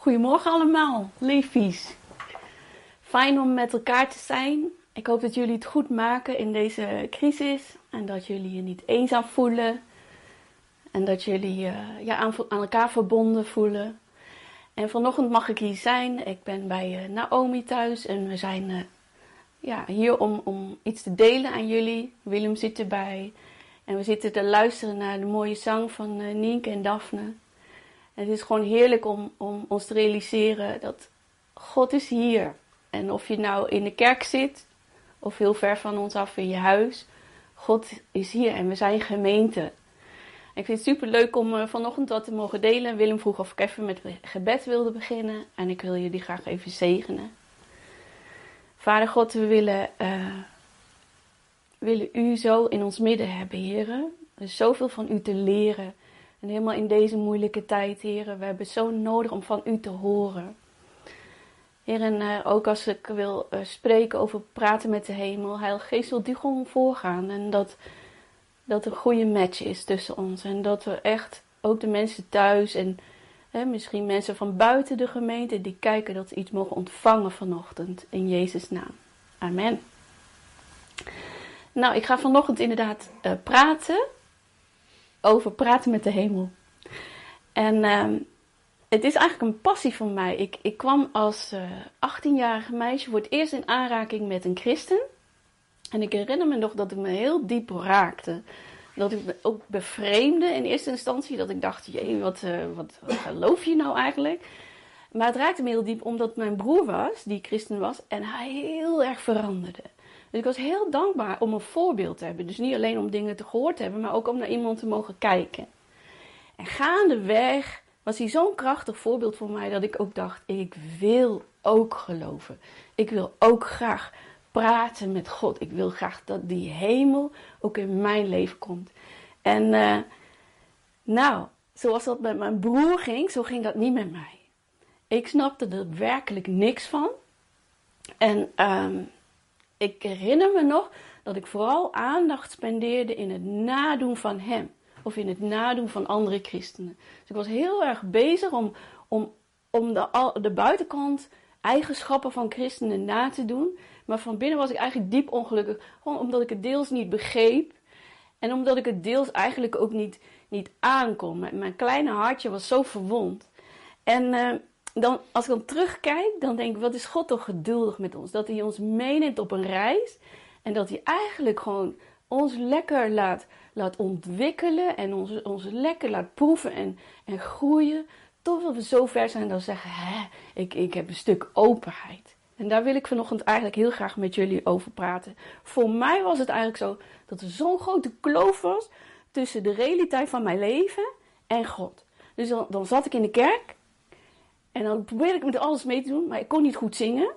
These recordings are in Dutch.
Goedemorgen allemaal, liefies. Fijn om met elkaar te zijn. Ik hoop dat jullie het goed maken in deze crisis en dat jullie je niet eenzaam voelen en dat jullie uh, ja, aan, elkaar verbonden voelen. En vanochtend mag ik hier zijn. Ik ben bij uh, Naomi thuis en we zijn uh, ja, hier om, om iets te delen aan jullie. Willem zit erbij en we zitten te luisteren naar de mooie zang van Nienke en Daphne het is gewoon heerlijk om, om ons te realiseren dat God is hier. En of je nou in de kerk zit of heel ver van ons af in je huis, God is hier en we zijn gemeente. Ik vind het super leuk om uh, vanochtend wat te mogen delen. Willem vroeg of ik even met gebed wilde beginnen en ik wil jullie graag even zegenen. Vader God, we willen, uh, willen u zo in ons midden hebben, heren. Er zoveel van u te leren. En helemaal in deze moeilijke tijd, heren, we hebben zo nodig om van u te horen. Heer, en uh, ook als ik wil uh, spreken over praten met de hemel, Heilige Geest wil die gewoon voorgaan. En dat, dat een goede match is tussen ons. En dat we echt, ook de mensen thuis en hè, misschien mensen van buiten de gemeente, die kijken dat ze iets mogen ontvangen vanochtend. In Jezus' naam. Amen. Nou, ik ga vanochtend inderdaad uh, praten over praten met de hemel. En uh, het is eigenlijk een passie van mij. Ik, ik kwam als uh, eh, 18-jarige meisje voor het eerst in aanraking met een christen. En ik herinner me nog dat het me heel diep raakte. Dat ik me ook bevreemde in eerste instantie. Dat ik dacht, jee, wat, uh, wat, wat geloof je nou eigenlijk? Maar het raakte me heel diep omdat mijn broer was, die christen was, en hij heel erg veranderde. Dus ik was heel dankbaar om een voorbeeld te hebben. Dus niet alleen om dingen te gehoord te hebben, maar ook om naar iemand te mogen kijken. En gaandeweg was hij zo'n krachtig voorbeeld voor mij dat ik ook dacht: ik wil ook geloven. Ik wil ook graag praten met God. Ik wil graag dat die hemel ook in mijn leven komt. En uh, nou, zoals dat met mijn broer ging, zo ging dat niet met mij. Ik snapte er werkelijk niks van. En um, ik herinner me nog dat ik vooral aandacht spendeerde in het nadoen van hem. Of in het nadoen van andere christenen. Dus ik was heel erg bezig om, om, om de, de buitenkant eigenschappen van christenen na te doen. Maar van binnen was ik eigenlijk diep ongelukkig. Gewoon omdat ik het deels niet begreep. En omdat ik het deels eigenlijk ook niet, niet aankon. Mijn, kleine hartje was zo verwond. En uh, dan, als ik dan terugkijk, dan denk ik, wat is God toch geduldig met ons? Dat hij ons meeneemt op een reis. En dat hij eigenlijk gewoon ons lekker laat, laat ontwikkelen. En ons, ons lekker laat proeven en, en groeien. Totdat we zo ver zijn dat we zeggen, hè, ik, ik heb een stuk openheid. En daar wil ik vanochtend eigenlijk heel graag met jullie over praten. Voor mij was het eigenlijk zo dat er zo'n grote kloof was tussen de realiteit van mijn leven en God. Dus dan, dan zat ik in de kerk en dan probeerde ik met alles mee te doen, maar ik kon niet goed zingen.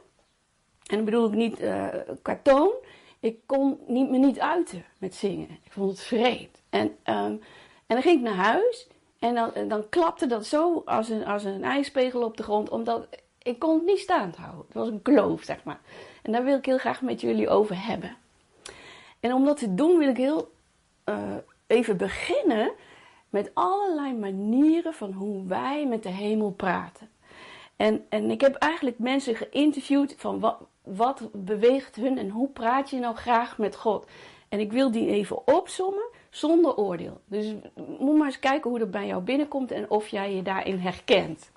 En dan bedoel ik niet uh, qua toon. Ik kon niet, me niet uiten met zingen. Ik vond het vreemd. En, um, en dan ging ik naar huis. En dan, dan klapte dat zo als een, als een ijspegel op de grond. Omdat ik kon het niet staand houden. Het was een kloof, zeg maar. En daar wil ik heel graag met jullie over hebben. En om dat te doen wil ik heel uh, even beginnen met allerlei manieren van hoe wij met de hemel praten. En, en ik heb eigenlijk mensen geïnterviewd van wat, wat beweegt hun en hoe praat je nou graag met God. En ik wil die even opzommen zonder oordeel. Dus moet maar eens kijken hoe dat bij jou binnenkomt en of jij je daarin herkent.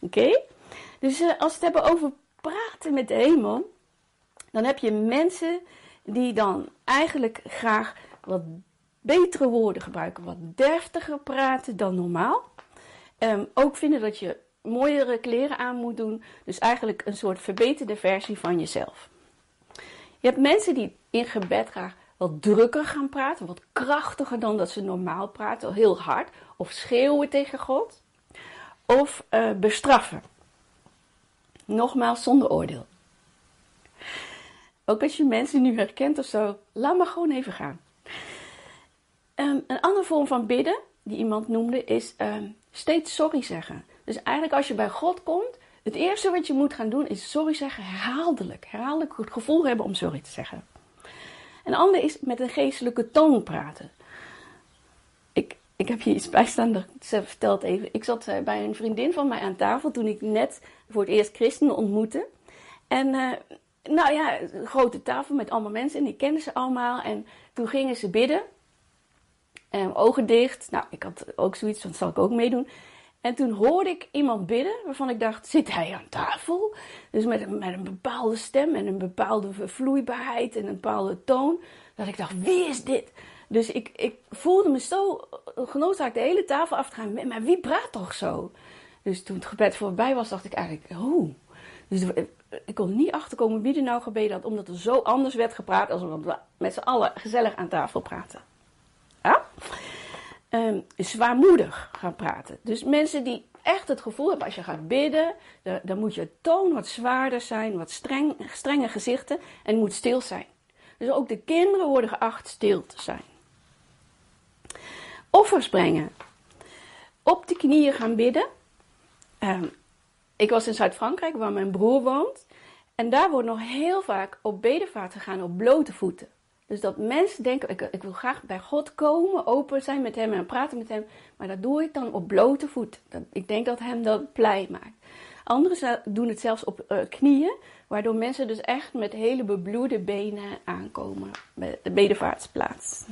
Oké? Dus uh, als we het hebben over praten met de hemel, dan heb je mensen die dan eigenlijk graag wat betere woorden gebruiken, wat deftiger praten dan normaal. Um, ook vinden dat je mooiere kleren aan moet doen. Dus eigenlijk een soort verbeterde versie van jezelf. Je hebt mensen die in gebed graag wat drukker gaan praten, wat krachtiger dan dat ze normaal praten, heel hard, of schreeuwen tegen God, of uh, bestraffen. Nogmaals zonder oordeel. Ook als je mensen nu herkent of zo, laat maar gewoon even gaan. Um, een andere vorm van bidden, die iemand noemde, is um, steeds sorry zeggen. Dus eigenlijk als je bij God komt, het eerste wat je moet gaan doen is sorry zeggen herhaaldelijk. Herhaaldelijk het gevoel hebben om sorry te zeggen. Een ander is met een geestelijke toon praten. Ik, ik heb hier iets bij staan, dat ze vertelt even. Ik zat eh, bij een vriendin van mij aan tafel toen ik net voor het eerst christenen ontmoette. En uh, nou ja, een grote tafel met allemaal mensen en die kenden ze allemaal. En toen gingen ze bidden. En ogen dicht. Nou, ik had ook zoiets van, zal ik ook meedoen. En toen hoorde ik iemand bidden waarvan ik dacht, zit hij aan tafel? Dus met een, met een bepaalde stem en een bepaalde vloeibaarheid en een bepaalde toon. Dat ik dacht, wie is dit? Dus ik, ik voelde me zo genoodzaakt de hele tafel af te gaan. Maar wie praat toch zo? Dus toen het gebed voorbij was, dacht ik eigenlijk, oh. Dus ik kon niet achterkomen wie er nou gebeden had, omdat er zo anders werd gepraat als we met z'n allen gezellig aan tafel praten. Ja? Um, zwaarmoedig gaan praten. Dus mensen die echt het gevoel hebben, als je gaat bidden, dan, moet je toon wat zwaarder zijn, wat streng, strenge gezichten en moet stil zijn. Dus ook de kinderen worden geacht stil te zijn. Offers brengen. Op de knieën gaan bidden. Um, ik was in Zuid-Frankrijk, waar mijn broer woont. En daar wordt nog heel vaak op bedevaart gegaan op blote voeten. Dus dat mensen denken, ik, ik, wil graag bij God komen, open zijn met hem en praten met hem. Maar dat doe ik dan op blote voeten. ik denk dat hem dat blij maakt. Anderen doen het zelfs op uh, knieën, waardoor mensen dus echt met hele bebloede benen aankomen bij de bedevaartsplaats.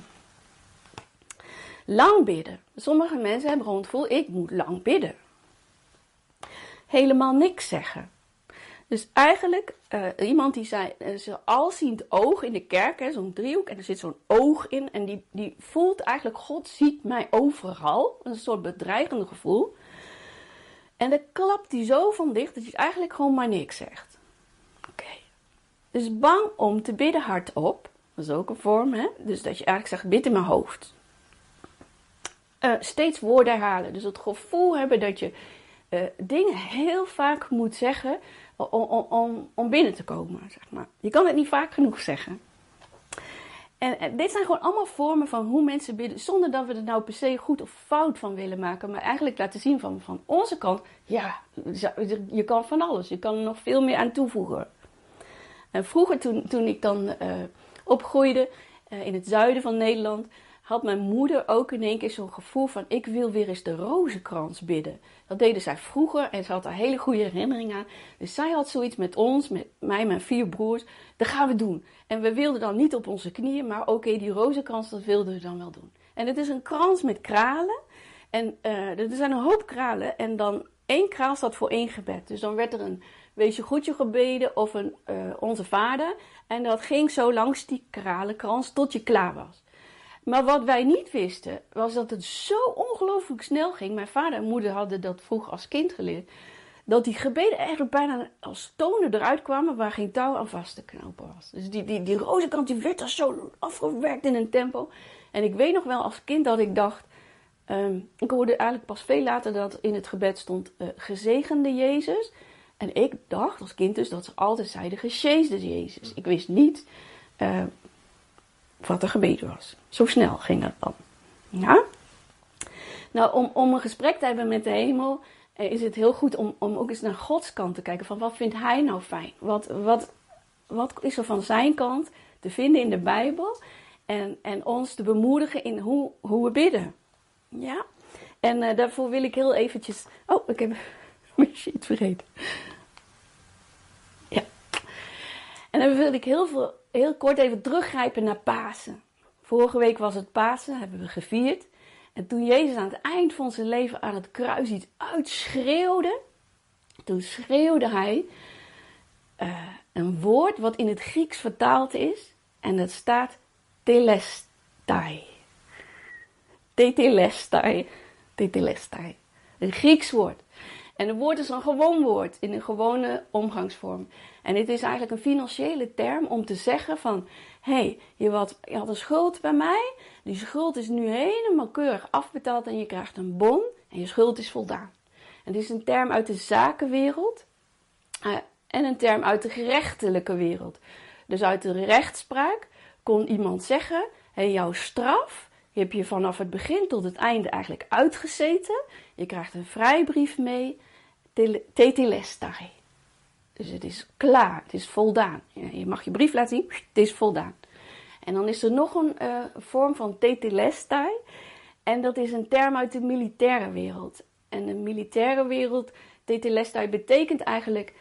Lang bidden. Sommige mensen hebben gewoon het ik moet lang bidden helemaal niks zeggen. Dus eigenlijk, uh, iemand die zei, uh, alziend oog in de kerk, zo'n driehoek, en er zit zo'n oog in, en die, die voelt eigenlijk, God ziet mij overal. Een soort bedreigende gevoel. En dan klapt hij zo van dicht dat hij eigenlijk gewoon maar niks zegt. Oké. Okay. Dus bang om te bidden hardop. Dat is ook een vorm, hè? Dus dat je eigenlijk zegt, bid in mijn hoofd. Uh, steeds woorden herhalen. Dus het gevoel hebben dat je dingen heel vaak moet zeggen om, om, om binnen te komen. Zeg maar. Je kan het niet vaak genoeg zeggen. En, dit zijn gewoon allemaal vormen van hoe mensen bidden, zonder dat we er nou per se goed of fout van willen maken, maar eigenlijk laten zien van, van onze kant, ja, je kan van alles, je kan er nog veel meer aan toevoegen. En vroeger, toen, toen ik dan uh, opgroeide uh, in het zuiden van Nederland, had mijn moeder ook in één keer zo'n gevoel van: ik wil weer eens de rozenkrans bidden. Dat deden zij vroeger en ze had daar hele goede herinneringen aan. Dus zij had zoiets met ons, met mij en mijn vier broers. Dat gaan we doen. En we wilden dan niet op onze knieën, maar oké, die rozenkrans, dat wilden we dan wel doen. En het is een krans met kralen. En uh, er zijn een hoop kralen. En dan één kraal staat voor één gebed. Dus dan werd er een wees je goedje gebeden of een uh, onze vader. En dat ging zo langs die kralenkrans tot je klaar was. Maar wat wij niet wisten, was dat het zo ongelooflijk snel ging. Mijn vader en moeder hadden dat vroeg als kind geleerd. Dat die gebeden eigenlijk bijna als tonen eruit kwamen waar geen touw aan vast te knopen was. Dus die, die, die rozenkant die werd er zo afgewerkt in een tempo. En ik weet nog wel als kind dat ik dacht. Um, ik hoorde eigenlijk pas veel later dat in het gebed stond uh, gezegende Jezus. En ik dacht als kind dus dat ze altijd zeiden gesjeesde Jezus. Ik wist niet uh, wat er gebeden was. Zo snel ging dat dan. Ja? Nou, om, om een gesprek te hebben met de hemel eh, is het heel goed om, om ook eens naar Gods kant te kijken. Van wat vindt Hij nou fijn? Wat, wat, wat is er van Zijn kant te vinden in de Bijbel? En, en ons te bemoedigen in hoe, hoe we bidden. Ja? En uh, daarvoor wil ik heel eventjes... Oh, ik heb mijn sheet vergeten. Ja. En dan wil ik heel veel heel kort even teruggrijpen naar Pasen. Vorige week was het Pasen, hebben we gevierd. En toen Jezus aan het eind van zijn leven aan het kruis iets uitschreeuwde, toen schreeuwde hij uh, een woord wat in het Grieks vertaald is. En dat staat telestai. Tetelestai. Tetelestai. Een Grieks woord. En het woord is een gewoon woord in een gewone omgangsvorm. En dit is eigenlijk een financiële term om te zeggen van... Hé, hey, je, had, je had een schuld bij mij. Die schuld is nu helemaal keurig afbetaald en je krijgt een bon. En je schuld is voldaan. En dit is een term uit de zakenwereld. Uh, en een term uit de gerechtelijke wereld. Dus uit de rechtspraak kon iemand zeggen... Hey, jouw straf heb je vanaf het begin tot het einde eigenlijk uitgezeten. Je krijgt een vrijbrief mee. Tetelestai. Dus het is klaar, het is voldaan. Je mag je brief laten zien, het is voldaan. En dan is er nog een uh, vorm van tetelestai. En dat is een term uit de militaire wereld. En de militaire wereld, tetelestai, betekent eigenlijk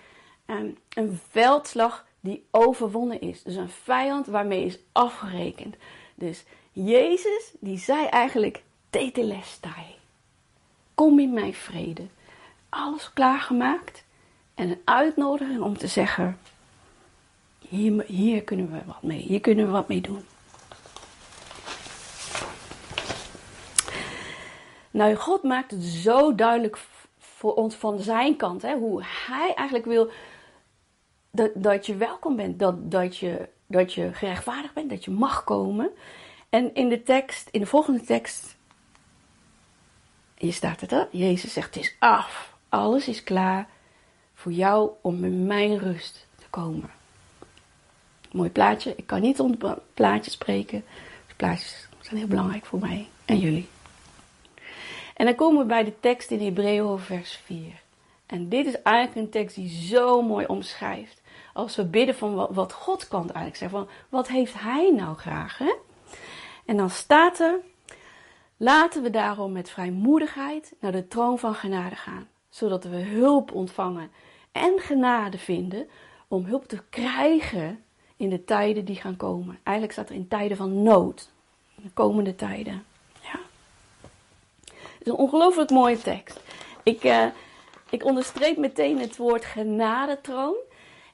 um, een veldslag die overwonnen is. Dus een vijand waarmee is afgerekend. Dus Jezus, die zei eigenlijk tetelestai. Kom in mijn vrede. Alles klaargemaakt. En een uitnodiging om te zeggen, hier, hier kunnen we wat mee. Hier kunnen we wat mee doen. Nou, God maakt het zo duidelijk voor ons van zijn kant. Hè, hoe hij eigenlijk wil dat, dat je welkom bent. Dat, dat, je, dat je gerechtvaardigd bent. Dat je mag komen. En in de tekst, in de volgende tekst. Hier staat het hè? Jezus zegt: Het is af. Alles is klaar voor jou om in mijn rust te komen. Mooi plaatje. Ik kan niet onder plaatjes spreken. Plaatjes zijn heel belangrijk voor mij en jullie. En dan komen we bij de tekst in Hebreeën vers 4. En dit is eigenlijk een tekst die zo mooi omschrijft. Als we bidden van wat God kan eigenlijk zeggen. Van wat heeft hij nou graag? Hè? En dan staat er. Laten we daarom met vrijmoedigheid naar de troon van genade gaan. Zodat we hulp ontvangen en genade vinden om hulp te krijgen in de tijden die gaan komen. Eigenlijk staat er in tijden van nood. De komende tijden. Ja. Het is een ongelooflijk mooie tekst. Ik, uh, ik onderstreep meteen het woord genadetroon.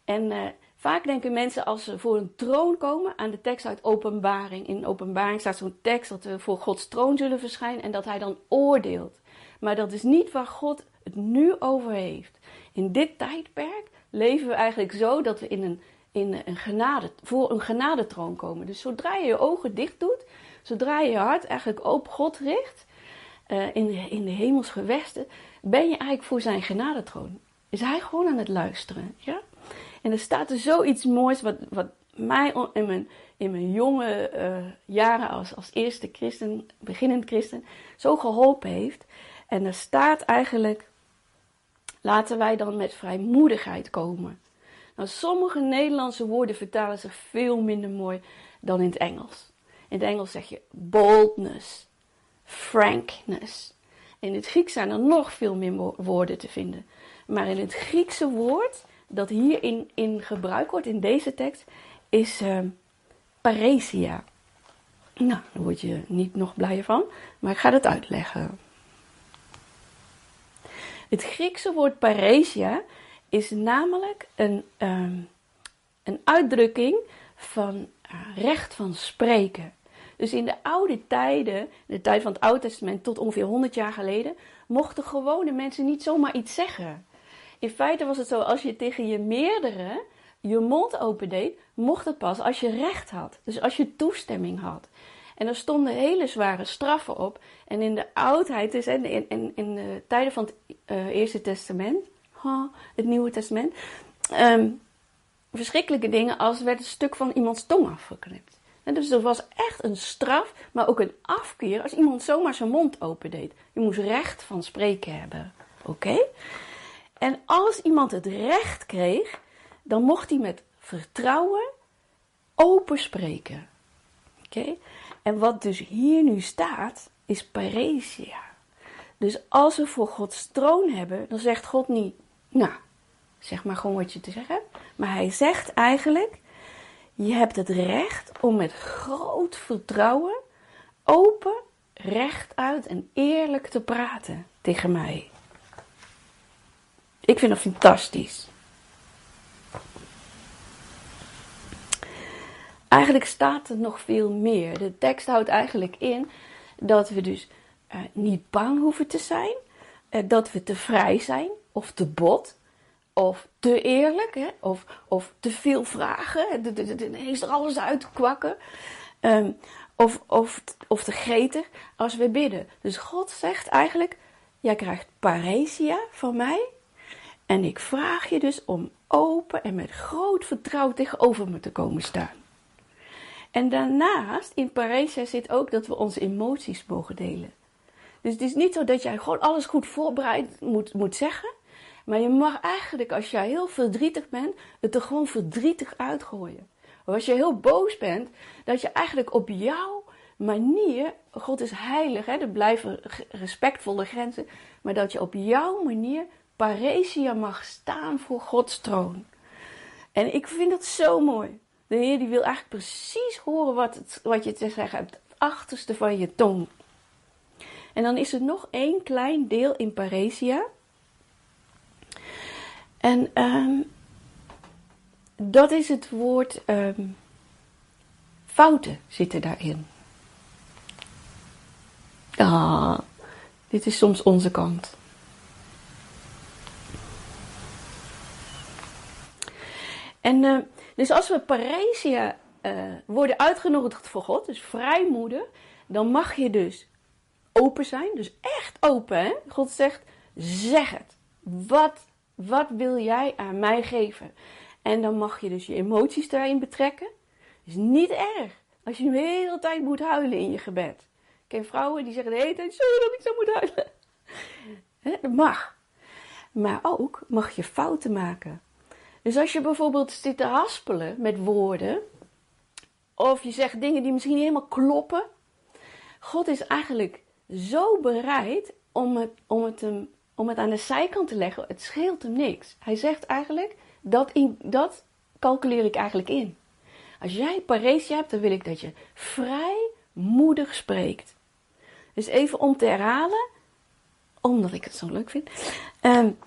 En uh, vaak denken mensen als ze voor een troon komen aan de tekst uit openbaring. In openbaring staat zo'n tekst dat we voor Gods troon zullen verschijnen en dat hij dan oordeelt. Maar dat is niet waar God het nu over heeft. In dit tijdperk leven we eigenlijk zo dat we in een in een genade, voor een genadetroon komen. Dus zodra je je ogen dicht doet, zodra je je hart eigenlijk op God richt, uh, in, de, in de hemels gewesten, ben je eigenlijk voor zijn genadetroon. Is hij gewoon aan het luisteren. Ja? En er staat er zoiets moois wat, wat mij in mijn, in mijn jonge uh, jaren als, als eerste christen, beginnend christen, zo geholpen heeft. En er staat eigenlijk, laten wij dan met vrijmoedigheid komen. Nou, sommige Nederlandse woorden vertalen zich veel minder mooi dan in het Engels. In het Engels zeg je boldness, frankness. In het Grieks zijn er nog veel meer woorden te vinden. Maar in het Griekse woord dat hier in, gebruik wordt in deze tekst is uh, paresia. Nou, daar word je niet nog blijer van, maar ik ga het uitleggen. Het Griekse woord paresia is namelijk een, um, een uitdrukking van uh, recht van spreken. Dus in de oude tijden, de tijd van het Oude Testament tot ongeveer 100 jaar geleden, mochten gewone mensen niet zomaar iets zeggen. In feite was het zo, als je tegen je meerdere je mond opendeed, mocht het pas als je recht had. Dus als je toestemming had. En er stonden hele zware straffen op. En in de oudheid, dus in, in, in de tijden van het uh, Eerste Testament, het Nieuwe Testament. Um, verschrikkelijke dingen als werd een stuk van iemands tong afgeknipt. En dus er was echt een straf, maar ook een afkeer als iemand zomaar zijn mond opendeed. Je moest recht van spreken hebben. Oké? En als iemand het recht kreeg, dan mocht hij met vertrouwen open spreken. Oké? En wat dus hier nu staat, is paresia. Dus als we voor Gods troon hebben, dan zegt God niet, nou, zeg maar gewoon wat je te zeggen hebt. Maar hij zegt eigenlijk: je hebt het recht om met groot vertrouwen, open, rechtuit en eerlijk te praten tegen mij. Ik vind dat fantastisch. Eigenlijk staat er nog veel meer. De tekst houdt eigenlijk in dat we dus uh, niet bang hoeven te zijn, uh, dat we te vrij zijn, of te bot, of te eerlijk, hè? Of, of te veel vragen, ineens er alles uitkwakken, um, of, of, of te gretig als we bidden. Dus God zegt eigenlijk, jij krijgt paresia van mij en ik vraag je dus om open en met groot vertrouwen tegenover me te komen staan. En daarnaast, in paresia zit ook dat we onze emoties mogen delen. Dus het is niet zo dat jij gewoon alles goed voorbereid moet, moet zeggen. Maar je mag eigenlijk, als jij heel verdrietig bent, het er gewoon verdrietig uitgooien. Als je heel boos bent, dat je eigenlijk op jou manier, God is heilig, hè, er blijven respectvolle grenzen, maar dat je op jouw manier paresia mag staan voor Gods troon. En ik vind dat zo mooi. De Heer die wil eigenlijk precies horen wat, het, wat je te zeggen hebt, het achterste van je tong. En dan is er nog één klein deel in paresia. En um, dat is het woord um, fouten zitten daarin. Ah, dit is soms onze kant. En uh, dus als we paresia uh, worden uitgenodigd voor God, dus vrijmoedig, dan mag je dus open zijn, dus echt open. Hè? God zegt, zeg het. Wat, wat wil jij aan mij geven? En dan mag je dus je emoties daarin betrekken. Is niet erg als je de hele tijd moet huilen in je gebed. Ik ken vrouwen die zeggen de hele tijd, sorry dat ik zo moet huilen. Dat mag. Maar ook mag je fouten maken. Dus als je bijvoorbeeld zit te haspelen met woorden, of je zegt dingen die misschien niet helemaal kloppen, God is eigenlijk zo bereid om het, om het, om het aan de zijkant te leggen. Het scheelt hem niks. Hij zegt eigenlijk, dat, in, dat calculeer ik eigenlijk in. Als jij paresia hebt, dan wil ik dat je vrijmoedig spreekt. Dus even om te herhalen, omdat ik het zo leuk vind. Um,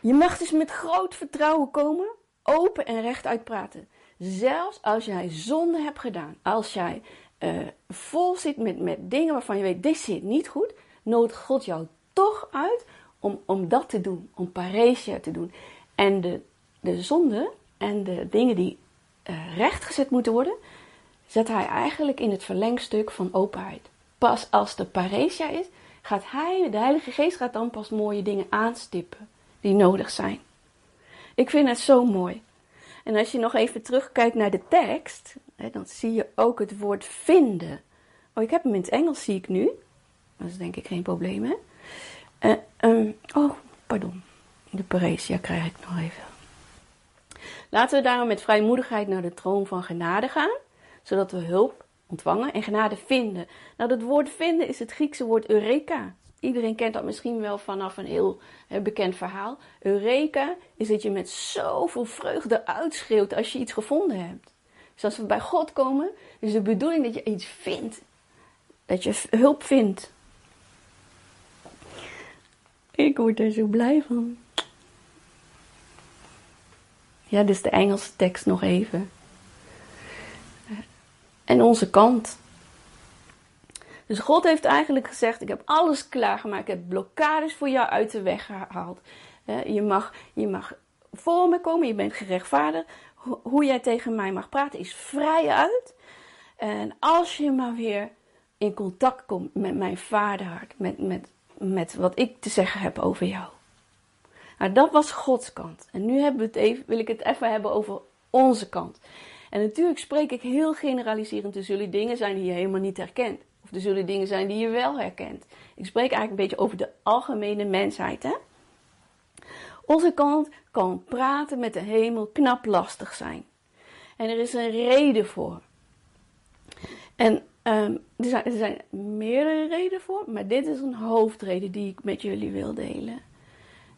je mag dus met groot vertrouwen komen, open en recht uitpraten. Zelfs als jij zonde hebt gedaan, als jij uh, vol zit met, met dingen waarvan je weet, dit zit niet goed, nodigt God jou toch uit om, om dat te doen, om paresia te doen. En de, de zonde en de dingen die uh, rechtgezet moeten worden, zet hij eigenlijk in het verlengstuk van openheid. Pas als de paresia is, gaat hij, de Heilige Geest gaat dan pas mooie dingen aanstippen die nodig zijn. Ik vind het zo mooi. En als je nog even terugkijkt naar de tekst, hè, dan zie je ook het woord vinden. Oh, ik heb hem in het Engels, zie ik nu. Dat is denk ik geen probleem, hè? Uh, um, oh, pardon. De paresia krijg ik nog even. Laten we daarom met vrijmoedigheid naar de troon van genade gaan, zodat we hulp ontvangen en genade vinden. Nou, dat woord vinden is het Griekse woord eureka. Iedereen kent dat misschien wel vanaf een heel bekend verhaal. Eureka is dat je met zoveel vreugde uitschreeuwt als je iets gevonden hebt. Dus als we bij God komen, is de bedoeling dat je iets vindt. Dat je hulp vindt. Ik word er zo blij van. Ja, dus de Engelse tekst nog even. En onze kant. Dus God heeft eigenlijk gezegd: Ik heb alles klaargemaakt. Ik heb blokkades voor jou uit de weg gehaald. Je mag, je mag voor me komen, je bent gerechtvaardigd. Hoe jij tegen mij mag praten is vrij uit. En als je maar weer in contact komt met mijn vaderhart, met, met, met wat ik te zeggen heb over jou. Nou, dat was Gods kant. En nu hebben we het even, wil ik het even hebben over onze kant. En natuurlijk spreek ik heel generaliserend. Er zullen dingen zijn die je helemaal niet herkent. Er zullen dingen zijn die je wel herkent. Ik spreek eigenlijk een beetje over de algemene mensheid. Hè? Onze kant kan praten met de hemel knap lastig zijn. En er is een reden voor. En um, er, zijn, er zijn meerdere redenen voor, maar dit is een hoofdreden die ik met jullie wil delen.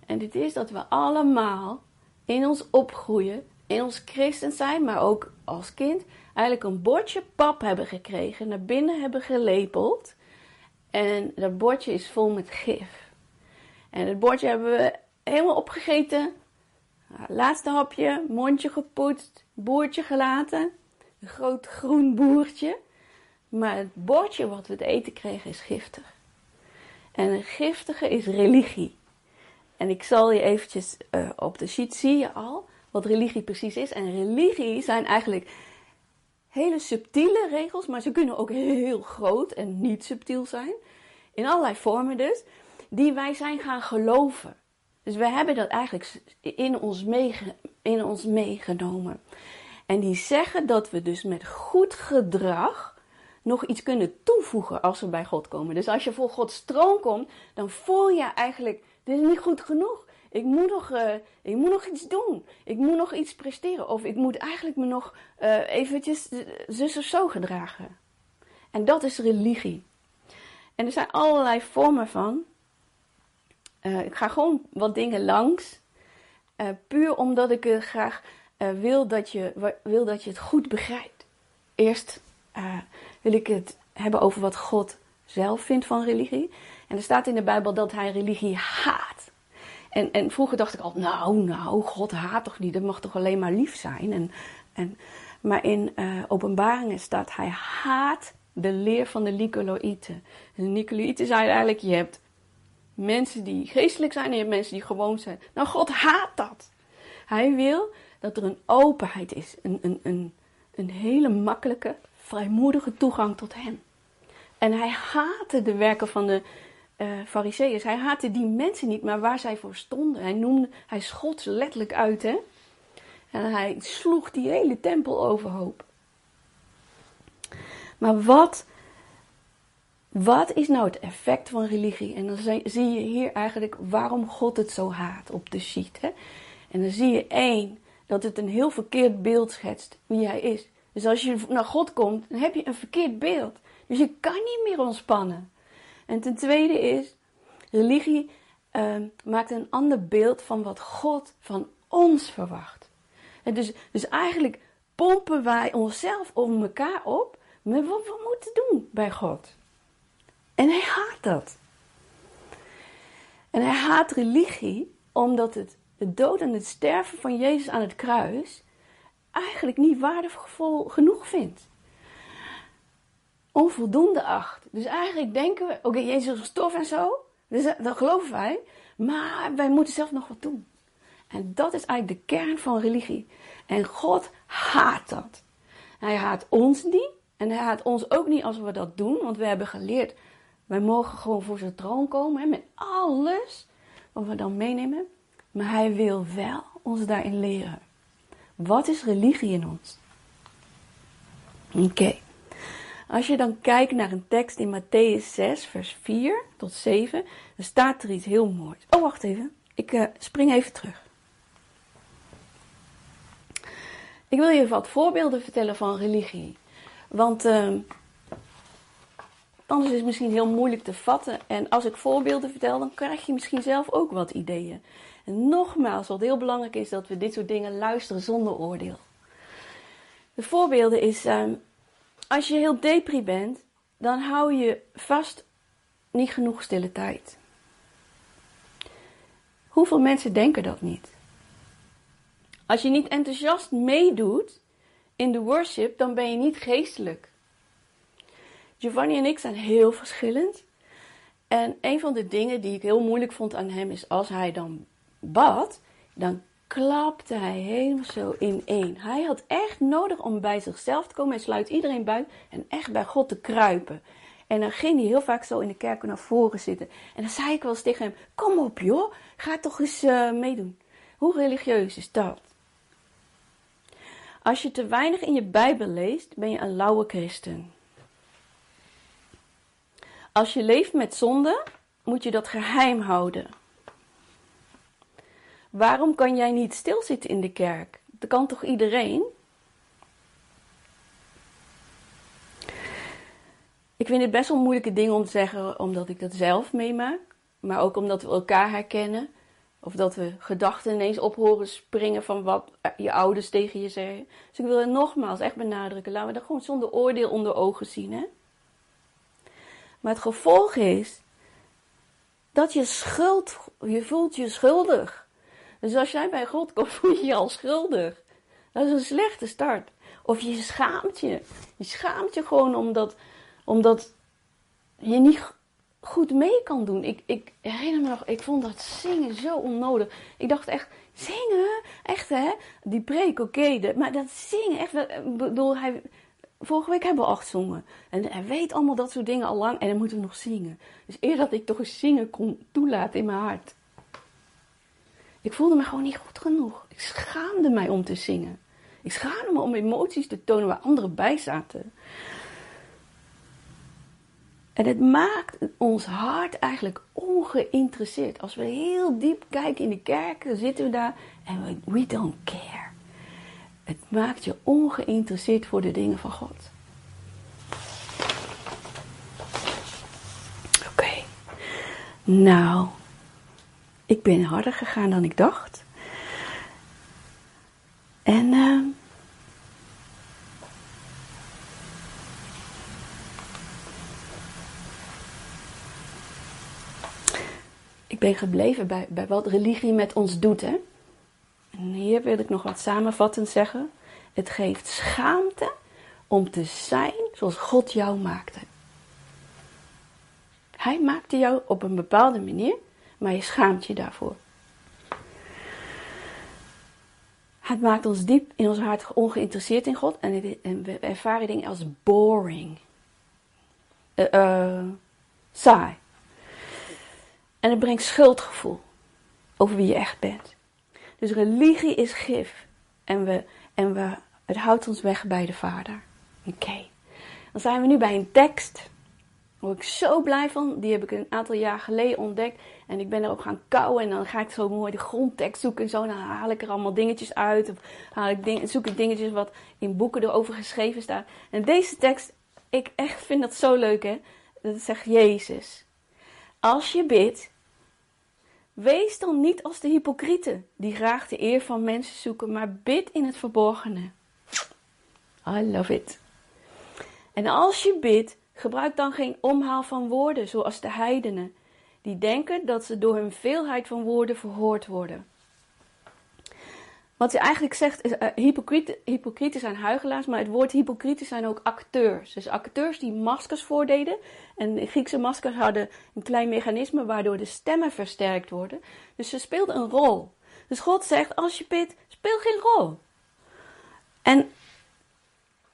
En dit is dat we allemaal in ons opgroeien, in ons christen zijn, maar ook als kind, eigenlijk een bordje pap hebben gekregen, naar binnen hebben gelepeld. En dat bordje is vol met gif. En het bordje hebben we helemaal opgegeten. Laatste hapje, mondje gepoetst, boertje gelaten. Een groot groen boertje. Maar het bordje wat we te eten kregen is giftig. En een giftige is religie. En ik zal je eventjes uh, op de sheet zie je al wat religie precies is. En religie zijn eigenlijk hele subtiele regels, maar ze kunnen ook heel groot en niet subtiel zijn. In allerlei vormen dus, die wij zijn gaan geloven. Dus we hebben dat eigenlijk in ons, in ons meegenomen. En die zeggen dat we dus met goed gedrag nog iets kunnen toevoegen als we bij God komen. Dus als je voor Gods troon komt, dan voel je eigenlijk, dit is niet goed genoeg. Ik moet, nog, uh, ik moet nog iets doen. Ik moet nog iets presteren. Of ik moet eigenlijk me nog uh, eventjes zus of zo gedragen. En dat is religie. En er zijn allerlei vormen van. Uh, ik ga gewoon wat dingen langs. Puur omdat ik graag wil, dat je, wil dat je het goed begrijpt. Eerst wil ik het hebben over wat God zelf vindt van religie. En er staat in de Bijbel dat hij religie haat. En, en vroeger dacht ik al, nou, nou, God haat toch niet, dat mag toch alleen maar lief zijn. En, en, maar in openbaringen staat, hij haat de leer van de Nicolaïten. De Nicolaïten zijn eigenlijk, je hebt mensen die geestelijk zijn en je hebt mensen die gewoon zijn. Nou, God haat dat. Hij wil dat er een openheid is, een, een, een, een hele makkelijke, vrijmoedige toegang tot Hem. En hij haatte de werken van de Fariseeërs. Hij haatte die mensen niet, maar waar zij voor stonden. Hij noemde, hij schot ze letterlijk uit, hè. En hij sloeg die hele tempel overhoop. Maar wat, wat is nou het effect van religie? En dan zie je hier eigenlijk waarom God het zo haat op de sheet. Hè? En dan zie je één, dat het een heel verkeerd beeld schetst wie hij is. Dus als je naar God komt, dan heb je een verkeerd beeld. Dus je kan niet meer ontspannen. En ten tweede is, religie uh, maakt een ander beeld van wat God van ons verwacht. En dus, dus eigenlijk pompen wij onszelf over elkaar op met wat we moeten doen bij God. En hij haat dat. En hij haat religie omdat het de dood en het sterven van Jezus aan het kruis eigenlijk niet waardevol genoeg vindt. Onvoldoende acht. Dus eigenlijk denken we, oké, Jezus is gestorven en zo. Dus dat geloven wij. Maar wij moeten zelf nog wat doen. En dat is eigenlijk de kern van religie. En God haat dat. Hij haat ons niet. En hij haat ons ook niet als we dat doen, want we hebben geleerd, wij mogen gewoon voor zijn troon komen hè, met alles wat we dan meenemen. Maar hij wil wel ons daarin leren. Wat is religie in ons? Oké. Als je dan kijkt naar een tekst in Matthäus 6, vers 4 tot 7, dan staat er iets heel moois. Oh, wacht even. Ik uh, spring even terug. Ik wil je wat voorbeelden vertellen van religie. Want uh, anders is het misschien heel moeilijk te vatten. En als ik voorbeelden vertel, dan krijg je misschien zelf ook wat ideeën. En nogmaals, wat heel belangrijk is, dat we dit soort dingen luisteren zonder oordeel. De voorbeelden is, uh, als je heel depri bent, dan hou je vast niet genoeg stille tijd. Hoeveel mensen denken dat niet? Als je niet enthousiast meedoet, in de worship, dan ben je niet geestelijk. Giovanni en ik zijn heel verschillend. En een van de dingen die ik heel moeilijk vond aan hem is als hij dan bad, dan klapte hij helemaal zo in één. Hij had echt nodig om bij zichzelf te komen en sluit iedereen buiten en echt bij God te kruipen. En dan ging hij heel vaak zo in de kerk naar voren zitten. En dan zei ik wel eens tegen hem: Kom op joh, ga toch eens uh, meedoen. Hoe religieus is dat? Als je te weinig in je Bijbel leest, ben je een lauwe christen. Als je leeft met zonde, moet je dat geheim houden. Waarom kan jij niet stilzitten in de kerk? Dat kan toch iedereen? Ik vind het best wel moeilijke dingen om te zeggen, omdat ik dat zelf meemaak. Maar ook omdat we elkaar herkennen. Of dat we gedachten ineens op horen springen van wat je ouders tegen je zeggen. Dus ik wil het nogmaals echt benadrukken. Laten we dat gewoon zonder oordeel onder ogen zien. Hè? Maar het gevolg is dat je schuld, je voelt je schuldig. Dus als jij bij God komt, voel je je al schuldig. Dat is een slechte start. Of je schaamt je. Je schaamt je gewoon omdat, omdat je niet goed mee kan doen. Ik, ik me nog, ik vond dat zingen zo onnodig. Ik dacht echt, zingen? Echt hè? Die preek, oké. maar dat zingen, echt. Ik bedoel, hij, vorige week hebben we acht zongen. En hij weet allemaal dat soort dingen al lang. En dan moeten we nog zingen. Dus eer dat ik toch eens zingen kon toelaten in mijn hart. Ik voelde me gewoon niet goed genoeg. Ik schaamde mij om te zingen. Ik schaamde me om emoties te tonen waar anderen bij zaten. En het maakt ons hart eigenlijk ongeïnteresseerd. Als we heel diep kijken in de kerk, dan zitten we daar en we, don't care. Het maakt je ongeïnteresseerd voor de dingen van God. Oké. Nou, ik ben harder gegaan dan ik dacht. En uh, ik ben gebleven bij, bij wat religie met ons doet. Hè? En hier wil ik nog wat samenvattend zeggen. Het geeft schaamte om te zijn zoals God jou maakte. Hij maakte jou op een bepaalde manier, maar je schaamt je daarvoor. Het maakt ons diep in ons hart ongeïnteresseerd in God en, we ervaren dingen als boring, uh, uh, saai. En het brengt schuldgevoel over wie je echt bent. Dus religie is gif en, we, en we, het houdt ons weg bij de Vader. Oké, dan zijn we nu bij een tekst word ik zo blij van. Die heb ik een aantal jaar geleden ontdekt. En ik ben erop gaan kouwen. En dan ga ik zo mooi de grondtekst zoeken en zo. Dan haal ik er allemaal dingetjes uit. Of haal ik ding, zoek ik dingetjes wat in boeken erover geschreven staan. En deze tekst, ik echt vind dat zo leuk hè. Dat zegt Jezus. Als je bidt, wees dan niet als de hypocrieten. Die graag de eer van mensen zoeken. Maar bid in het verborgene. I love it. En als je bidt, Gebruik dan geen omhaal van woorden zoals de heidenen, die denken dat ze door hun veelheid van woorden verhoord worden. Wat hij eigenlijk zegt is, uh, hypocrieten, hypocrieten zijn huigelaars, maar het woord hypocrieten zijn ook acteurs. Dus acteurs die maskers voordeden. En de Griekse maskers hadden een klein mechanisme waardoor de stemmen versterkt worden. Dus ze speelden een rol. Dus God zegt, als je bidt, speel geen rol. En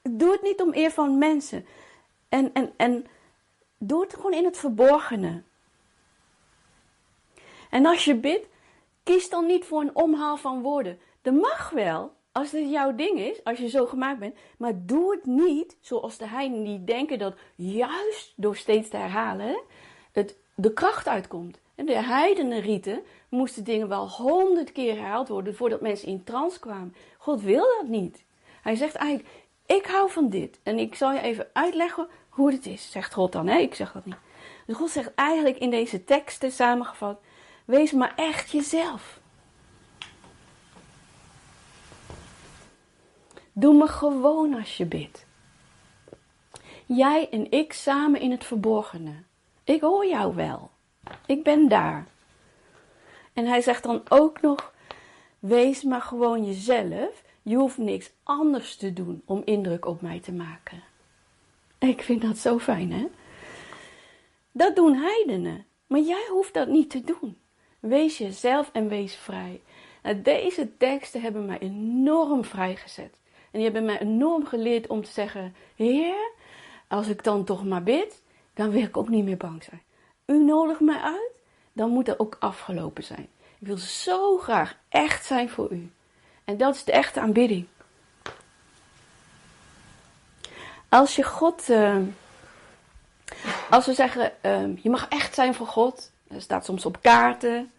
doe het niet om eer van mensen. En, en, en doe het gewoon in het verborgene. En als je bidt, kies dan niet voor een omhaal van woorden. Dat mag wel, als het jouw ding is, als je zo gemaakt bent. Maar doe het niet zoals de heiden die denken dat juist door steeds te herhalen het de kracht uitkomt. En de heidenenrieten moesten dingen wel honderd keer herhaald worden voordat mensen in trance kwamen. God wil dat niet. Hij zegt eigenlijk, ik hou van dit. En ik zal je even uitleggen hoe het is, zegt God dan. Hè? Ik zeg dat niet. Dus God zegt eigenlijk in deze teksten samengevat: wees maar echt jezelf. Doe me gewoon als je bidt. Jij en ik samen in het verborgene. Ik hoor jou wel. Ik ben daar. En hij zegt dan ook nog: wees maar gewoon jezelf. Je hoeft niks anders te doen om indruk op mij te maken. Ik vind dat zo fijn, hè? Dat doen heidenen. Maar jij hoeft dat niet te doen. Wees jezelf en wees vrij. Nou, deze teksten hebben mij enorm vrijgezet. En die hebben mij enorm geleerd om te zeggen: Heer, als ik dan toch maar bid, dan wil ik ook niet meer bang zijn. U nodigt mij uit, dan moet dat ook afgelopen zijn. Ik wil zo graag echt zijn voor u. En dat is de echte aanbidding. Als je God, uh, als we zeggen, uh, je mag echt zijn voor God, dat staat soms op kaarten,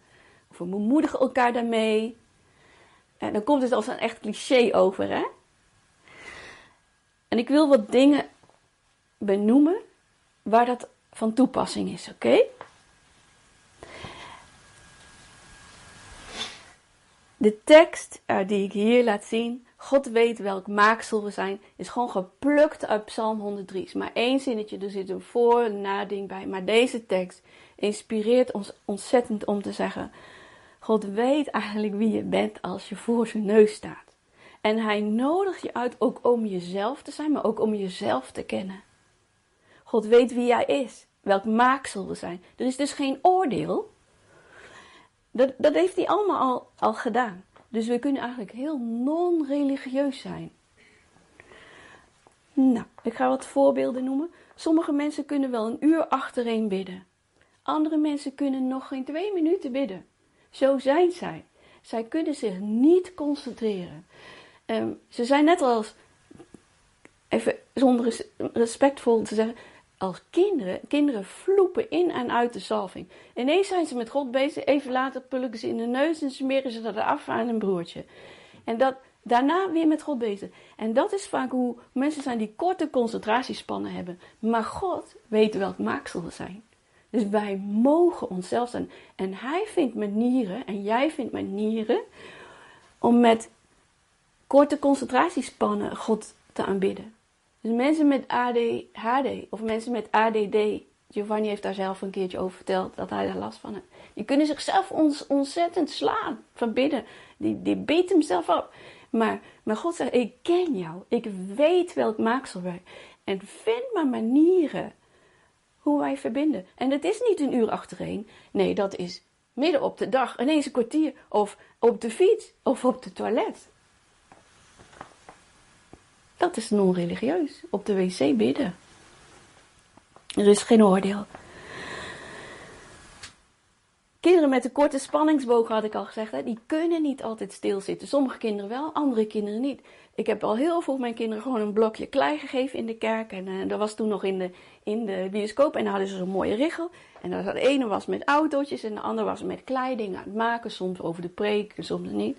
we bemoedigen elkaar daarmee. En dan komt het als een echt cliché over, hè? En ik wil wat dingen benoemen waar dat van toepassing is, oké? De tekst uh, die ik hier laat zien God weet welk maaksel we zijn, is gewoon geplukt uit Psalm 103. is maar één zinnetje, er zit een voor- en nading bij. Maar deze tekst inspireert ons ontzettend om te zeggen: God weet eigenlijk wie je bent als je voor zijn neus staat. En hij nodigt je uit ook om jezelf te zijn, maar ook om jezelf te kennen. God weet wie jij is, welk maaksel we zijn. Er is dus geen oordeel. Dat, dat heeft hij allemaal al, al gedaan. Dus we kunnen eigenlijk heel non-religieus zijn. Nou, ik ga wat voorbeelden noemen. Sommige mensen kunnen wel een uur achtereen bidden. Andere mensen kunnen nog geen twee minuten bidden. Zo zijn zij. Zij kunnen zich niet concentreren. Um, ze zijn net als, even zonder respectvol te zeggen, als kinderen, kinderen vloepen in en uit de salving. Ineens zijn ze met God bezig, even later pulken ze in de neus en smeren ze dat af aan een broertje. En dat, daarna weer met God bezig. En dat is vaak hoe mensen zijn die korte concentratiespannen hebben. Maar God weet welk maaksel we zijn. Dus wij mogen onszelf zijn. En hij vindt manieren, en jij vindt manieren, om met korte concentratiespannen God te aanbidden. Dus mensen met ADHD of mensen met ADD, Giovanni heeft daar zelf een keertje over verteld dat hij daar last van heeft. Die kunnen zichzelf ontzettend slaan van binnen. Die, die beet hemzelf op. Maar, maar God zegt, ik ken jou. Ik weet welk maaksel wij. En vind maar manieren hoe wij verbinden. En het is niet een uur achtereen. Nee, dat is midden op de dag, ineens een kwartier. Of op de fiets, of op de toilet. Dat is non-religieus. Op de wc bidden. Er is geen oordeel. Kinderen met een korte spanningsboog, had ik al gezegd, die kunnen niet altijd stilzitten. Sommige kinderen wel, andere kinderen niet. Ik heb al heel vroeg mijn kinderen gewoon een blokje klei gegeven in de kerk. En uh, dat was toen nog in de, in de bioscoop. En dan hadden ze zo'n mooie richel. En de ene was met autootjes en de andere was met kleiding aan het maken. Soms over de preek soms niet.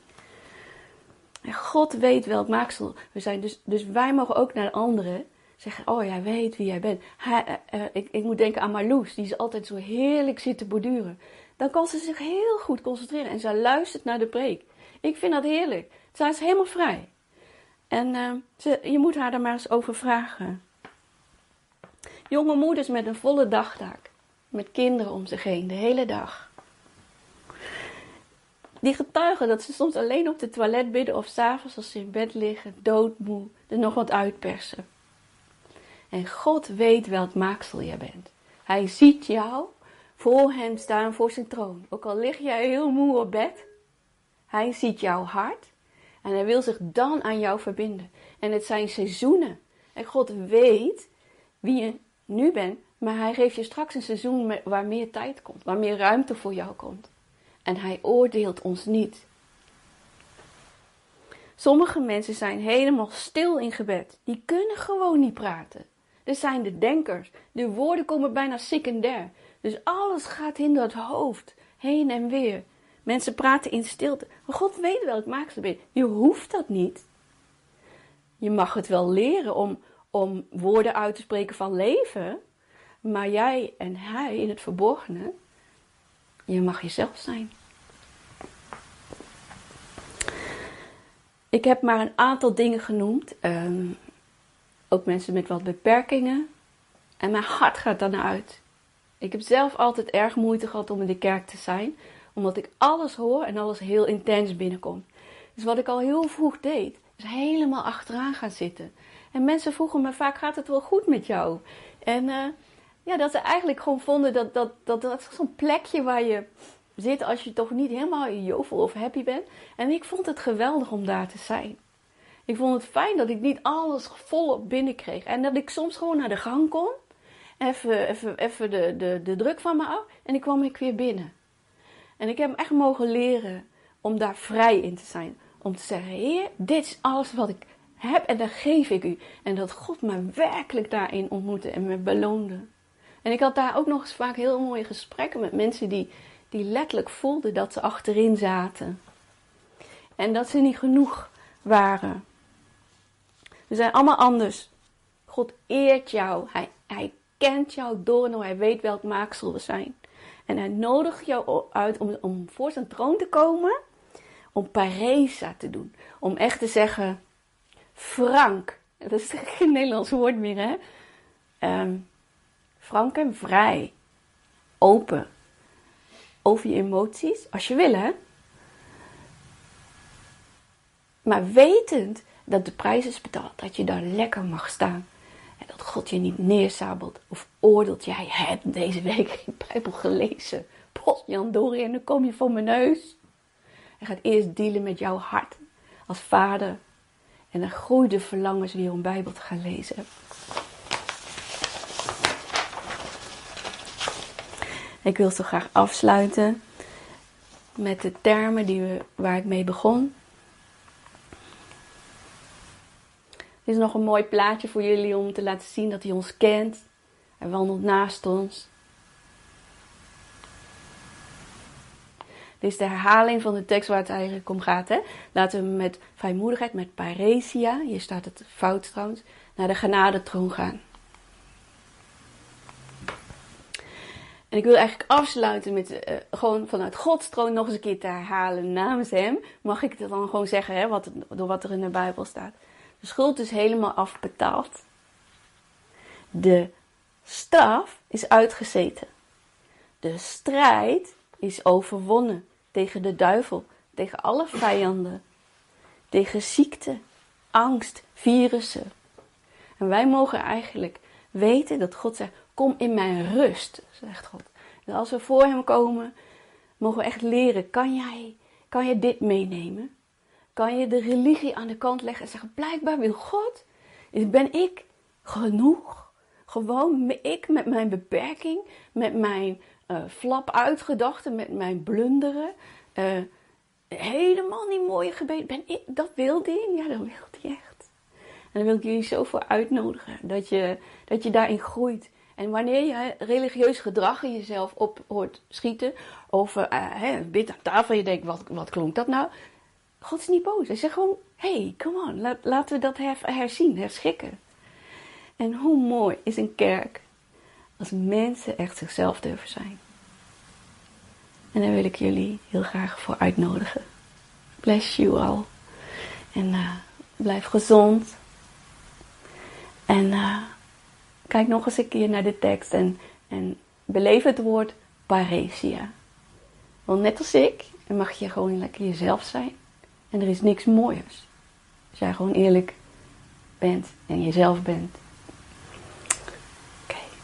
God weet welk maaksel we zijn. Dus, dus wij mogen ook naar de anderen zeggen: Oh, jij weet wie jij bent. Hij, uh, uh, ik, ik, moet denken aan Marloes, die is altijd zo heerlijk zitten borduren. Dan kan ze zich heel goed concentreren en ze luistert naar de preek. Ik vind dat heerlijk. Zij is helemaal vrij. En ze, je moet haar daar maar eens over vragen. Jonge moeders met een volle dagtaak. Met kinderen om zich heen, de hele dag. Die getuigen dat ze soms alleen op de toilet bidden of s'avonds als ze in bed liggen, doodmoe, er nog wat uitpersen. En God weet welk maaksel jij bent. Hij ziet jou voor hem staan voor zijn troon. Ook al lig jij heel moe op bed, hij ziet jouw hart en hij wil zich dan aan jou verbinden. En het zijn seizoenen. En God weet wie je nu bent, maar hij geeft je straks een seizoen waar meer tijd komt, waar meer ruimte voor jou komt. En hij oordeelt ons niet. Sommige mensen zijn helemaal stil in gebed. Die kunnen gewoon niet praten. Er zijn de denkers. De woorden komen bijna secundair. Dus alles gaat in dat hoofd. Heen en weer. Mensen praten in stilte. Maar God weet welk maaksel ben. Je hoeft dat niet. Je mag het wel leren om, om woorden uit te spreken van leven. Maar jij en hij in het verborgene, je mag jezelf zijn. Ik heb maar een aantal dingen genoemd. Um, ook mensen met wat beperkingen. En mijn hart gaat dan uit. Ik heb zelf altijd erg moeite gehad om in de kerk te zijn, omdat ik alles hoor en alles heel intens binnenkomt. Dus wat ik al heel vroeg deed, is helemaal achteraan gaan zitten. En mensen vroegen me vaak: gaat het wel goed met jou? En uh, ja, dat ze eigenlijk gewoon vonden dat dat, dat, dat zo'n plekje waar je zit als je toch niet helemaal jovel of happy bent. En ik vond het geweldig om daar te zijn. Ik vond het fijn dat ik niet alles volop binnenkreeg. En dat ik soms gewoon naar de gang kon. Even, even, even de, de, de druk van me af. En ik kwam ik weer binnen. En ik heb echt mogen leren om daar vrij in te zijn. Om te zeggen, heer, dit is alles wat ik heb en dat geef ik u. En dat God me werkelijk daarin ontmoette en me beloonde. En ik had daar ook nog eens vaak heel mooie gesprekken met mensen die, die letterlijk voelden dat ze achterin zaten. En dat ze niet genoeg waren. We zijn allemaal anders. God eert jou. Hij, hij kent jou door en hij weet welk maaksel we zijn. En hij nodigt jou uit om, om voor zijn troon te komen, om paresa te doen. Om echt te zeggen, frank. Dat is geen Nederlands woord meer, hè? Um, frank en vrij. Open. Over je emoties, als je wil, hè? Maar wetend dat de prijs is betaald, dat je daar lekker mag staan. En dat God je niet neersabelt of oordeelt. Jij hebt deze week geen Bijbel gelezen. Post Jan Dori en dan kom je voor mijn neus. Hij gaat eerst dealen met jouw hart als vader. En dan groeit de verlangens weer om Bijbel te gaan lezen. Ik wil zo graag afsluiten met de termen die we, waar ik mee begon. Dit is nog een mooi plaatje voor jullie om te laten zien dat hij ons kent. Hij wandelt naast ons. Dit is de herhaling van de tekst waar het eigenlijk om gaat. Hè? Laten we met vrijmoedigheid, met paresia, hier staat het fout trouwens, naar de genadetroon gaan. En ik wil eigenlijk afsluiten met uh, gewoon vanuit Gods troon nog eens een keer te herhalen namens Hem. Mag ik het dan gewoon zeggen, hè, wat, door wat er in de Bijbel staat. De schuld is helemaal afbetaald. De straf is uitgezeten. De strijd is overwonnen tegen de duivel, tegen alle vijanden, tegen ziekte, angst, virussen. En wij mogen eigenlijk weten dat God zegt: Kom in mijn rust, zegt God. Als we voor Hem komen, mogen we echt leren: kan jij, kan je dit meenemen? Kan je de religie aan de kant leggen en zeggen: Blijkbaar wil God, ben ik genoeg? Gewoon ik met mijn beperking, met mijn uh, flap uitgedachten, met mijn blunderen. Uh, helemaal niet mooie gebeden. Ben ik, dat wil die? Ja, dat wil die echt. En dan wil ik jullie zo voor uitnodigen. Dat je, dat je daarin groeit. En wanneer je religieus gedrag in jezelf op hoort schieten. Of uh, hè, bid aan tafel. Je denkt, wat, wat klonk dat nou? God is niet boos. Hij zegt gewoon, hey, come on. Laat, laten we dat herzien, herschikken. En hoe mooi is een kerk als mensen echt zichzelf durven zijn. En daar wil ik jullie heel graag voor uitnodigen. Bless you all. En uh, blijf gezond. En uh, kijk nog eens een keer naar de tekst en, en beleef het woord paresia. Want net als ik, mag je gewoon lekker jezelf zijn. En er is niks mooiers. Als jij gewoon eerlijk bent en jezelf bent.